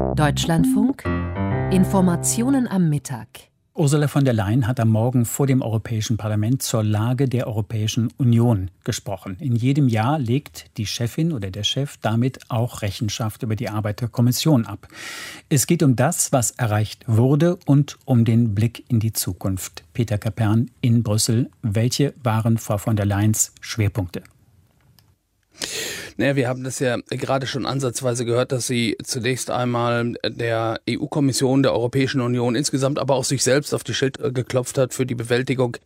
Deutschlandfunk Informationen am Mittag. Ursula von der Leyen hat am Morgen vor dem Europäischen Parlament zur Lage der Europäischen Union gesprochen. In jedem Jahr legt die Chefin oder der Chef damit auch Rechenschaft über die Arbeit der Kommission ab. Es geht um das, was erreicht wurde und um den Blick in die Zukunft. Peter Kapern in Brüssel. Welche waren Frau von der Leyens Schwerpunkte? Naja, wir haben das ja gerade schon ansatzweise gehört, dass sie zunächst einmal der EU-Kommission, der Europäischen Union insgesamt, aber auch sich selbst auf die Schild geklopft hat für die Bewältigung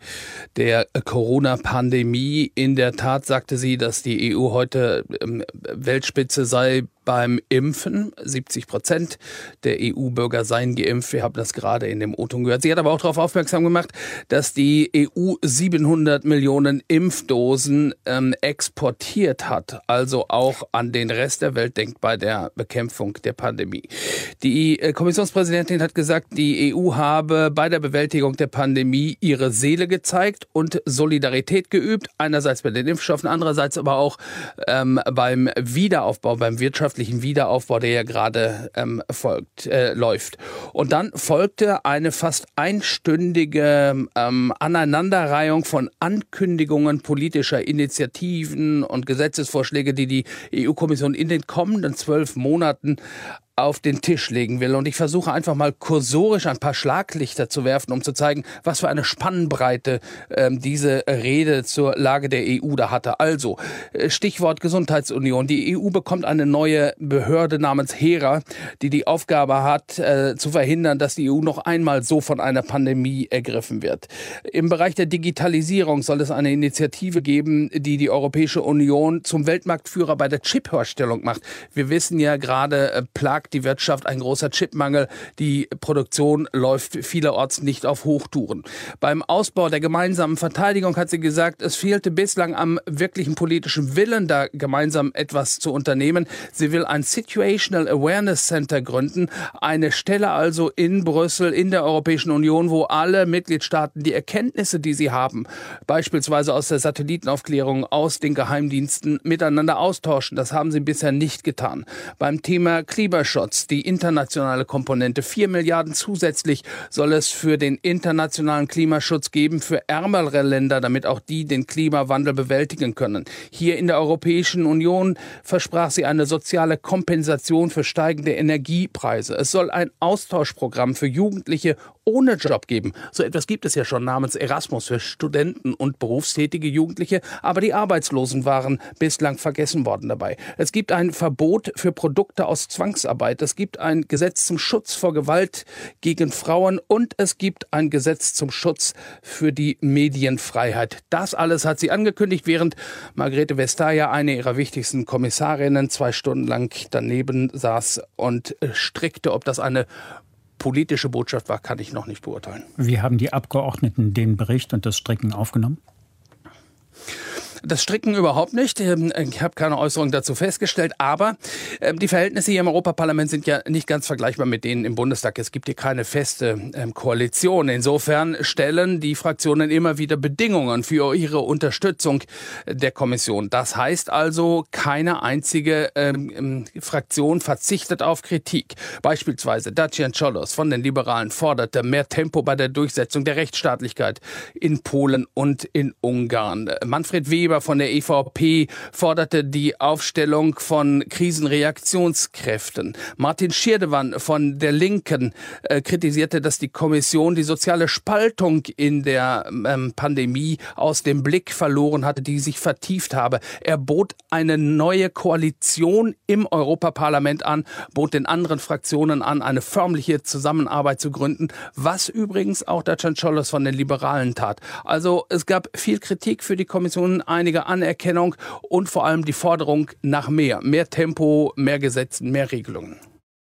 der Corona-Pandemie. In der Tat sagte sie, dass die EU heute ähm, Weltspitze sei beim Impfen. 70 Prozent der EU-Bürger seien geimpft. Wir haben das gerade in dem O-Ton gehört. Sie hat aber auch darauf aufmerksam gemacht, dass die EU 700 Millionen Impfdosen ähm, exportiert hat, also auch an den Rest der Welt denkt bei der Bekämpfung der Pandemie. Die äh, Kommissionspräsidentin hat gesagt, die EU habe bei der Bewältigung der Pandemie ihre Seele gezeigt und Solidarität geübt. Einerseits bei den Impfstoffen, andererseits aber auch ähm, beim Wiederaufbau, beim Wirtschafts wirtschaftlichen Wiederaufbau, der ja gerade ähm, folgt, äh, läuft. Und dann folgte eine fast einstündige ähm, Aneinanderreihung von Ankündigungen politischer Initiativen und Gesetzesvorschläge, die die EU-Kommission in den kommenden zwölf Monaten auf den Tisch legen will. Und ich versuche einfach mal kursorisch ein paar Schlaglichter zu werfen, um zu zeigen, was für eine Spannbreite ähm, diese Rede zur Lage der EU da hatte. Also, äh, Stichwort Gesundheitsunion. Die EU bekommt eine neue Behörde namens HERA, die die Aufgabe hat, äh, zu verhindern, dass die EU noch einmal so von einer Pandemie ergriffen wird. Im Bereich der Digitalisierung soll es eine Initiative geben, die die Europäische Union zum Weltmarktführer bei der Chipherstellung macht. Wir wissen ja gerade, äh, plagt die Wirtschaft ein großer Chipmangel. Die Produktion läuft vielerorts nicht auf Hochtouren. Beim Ausbau der gemeinsamen Verteidigung hat sie gesagt, es fehlte bislang am wirklichen politischen Willen, da gemeinsam etwas zu unternehmen. Sie will ein Situational Awareness Center gründen, eine Stelle also in Brüssel, in der Europäischen Union, wo alle Mitgliedstaaten die Erkenntnisse, die sie haben, beispielsweise aus der Satellitenaufklärung, aus den Geheimdiensten, miteinander austauschen. Das haben sie bisher nicht getan. Beim Thema Klimaschutz Klimaschutz, die internationale Komponente. Vier Milliarden zusätzlich soll es für den internationalen Klimaschutz geben, für ärmere Länder, damit auch die den Klimawandel bewältigen können. Hier in der Europäischen Union versprach sie eine soziale Kompensation für steigende Energiepreise. Es soll ein Austauschprogramm für Jugendliche ohne Job geben. So etwas gibt es ja schon namens Erasmus für Studenten und berufstätige Jugendliche, aber die Arbeitslosen waren bislang vergessen worden dabei. Es gibt ein Verbot für Produkte aus Zwangsarbeit. Es gibt ein Gesetz zum Schutz vor Gewalt gegen Frauen und es gibt ein Gesetz zum Schutz für die Medienfreiheit. Das alles hat sie angekündigt, während Margrethe Vestager, eine ihrer wichtigsten Kommissarinnen, zwei Stunden lang daneben saß und strickte, ob das eine politische Botschaft war, kann ich noch nicht beurteilen. Wie haben die Abgeordneten den Bericht und das Stricken aufgenommen? Das Stricken überhaupt nicht. Ähm, ich habe keine Äußerung dazu festgestellt, aber ähm, die Verhältnisse hier im Europaparlament sind ja nicht ganz vergleichbar mit denen im Bundestag. Es gibt hier keine feste ähm, Koalition. Insofern stellen die Fraktionen immer wieder Bedingungen für ihre Unterstützung der Kommission. Das heißt also, keine einzige Fraktion verzichtet auf Kritik. Beispielsweise Dacian Cholos von den Liberalen forderte mehr Tempo bei der Durchsetzung der Rechtsstaatlichkeit in Polen und in Ungarn. Manfred Weber Weber von der EVP forderte die Aufstellung von Krisenreaktionskräften. Martin Schirdewan von der Linken äh, kritisierte, dass die Kommission die soziale Spaltung in der ähm, Pandemie aus dem Blick verloren hatte, die sich vertieft habe. Er bot eine neue Koalition im Europaparlament an, bot den anderen Fraktionen an, eine förmliche Zusammenarbeit zu gründen, was übrigens auch der Chanciolos von den Liberalen tat. Also es gab viel Kritik für die Kommission. Ein einige Anerkennung und vor allem die Forderung nach mehr. Mehr Tempo, mehr Gesetzen, mehr Regelungen.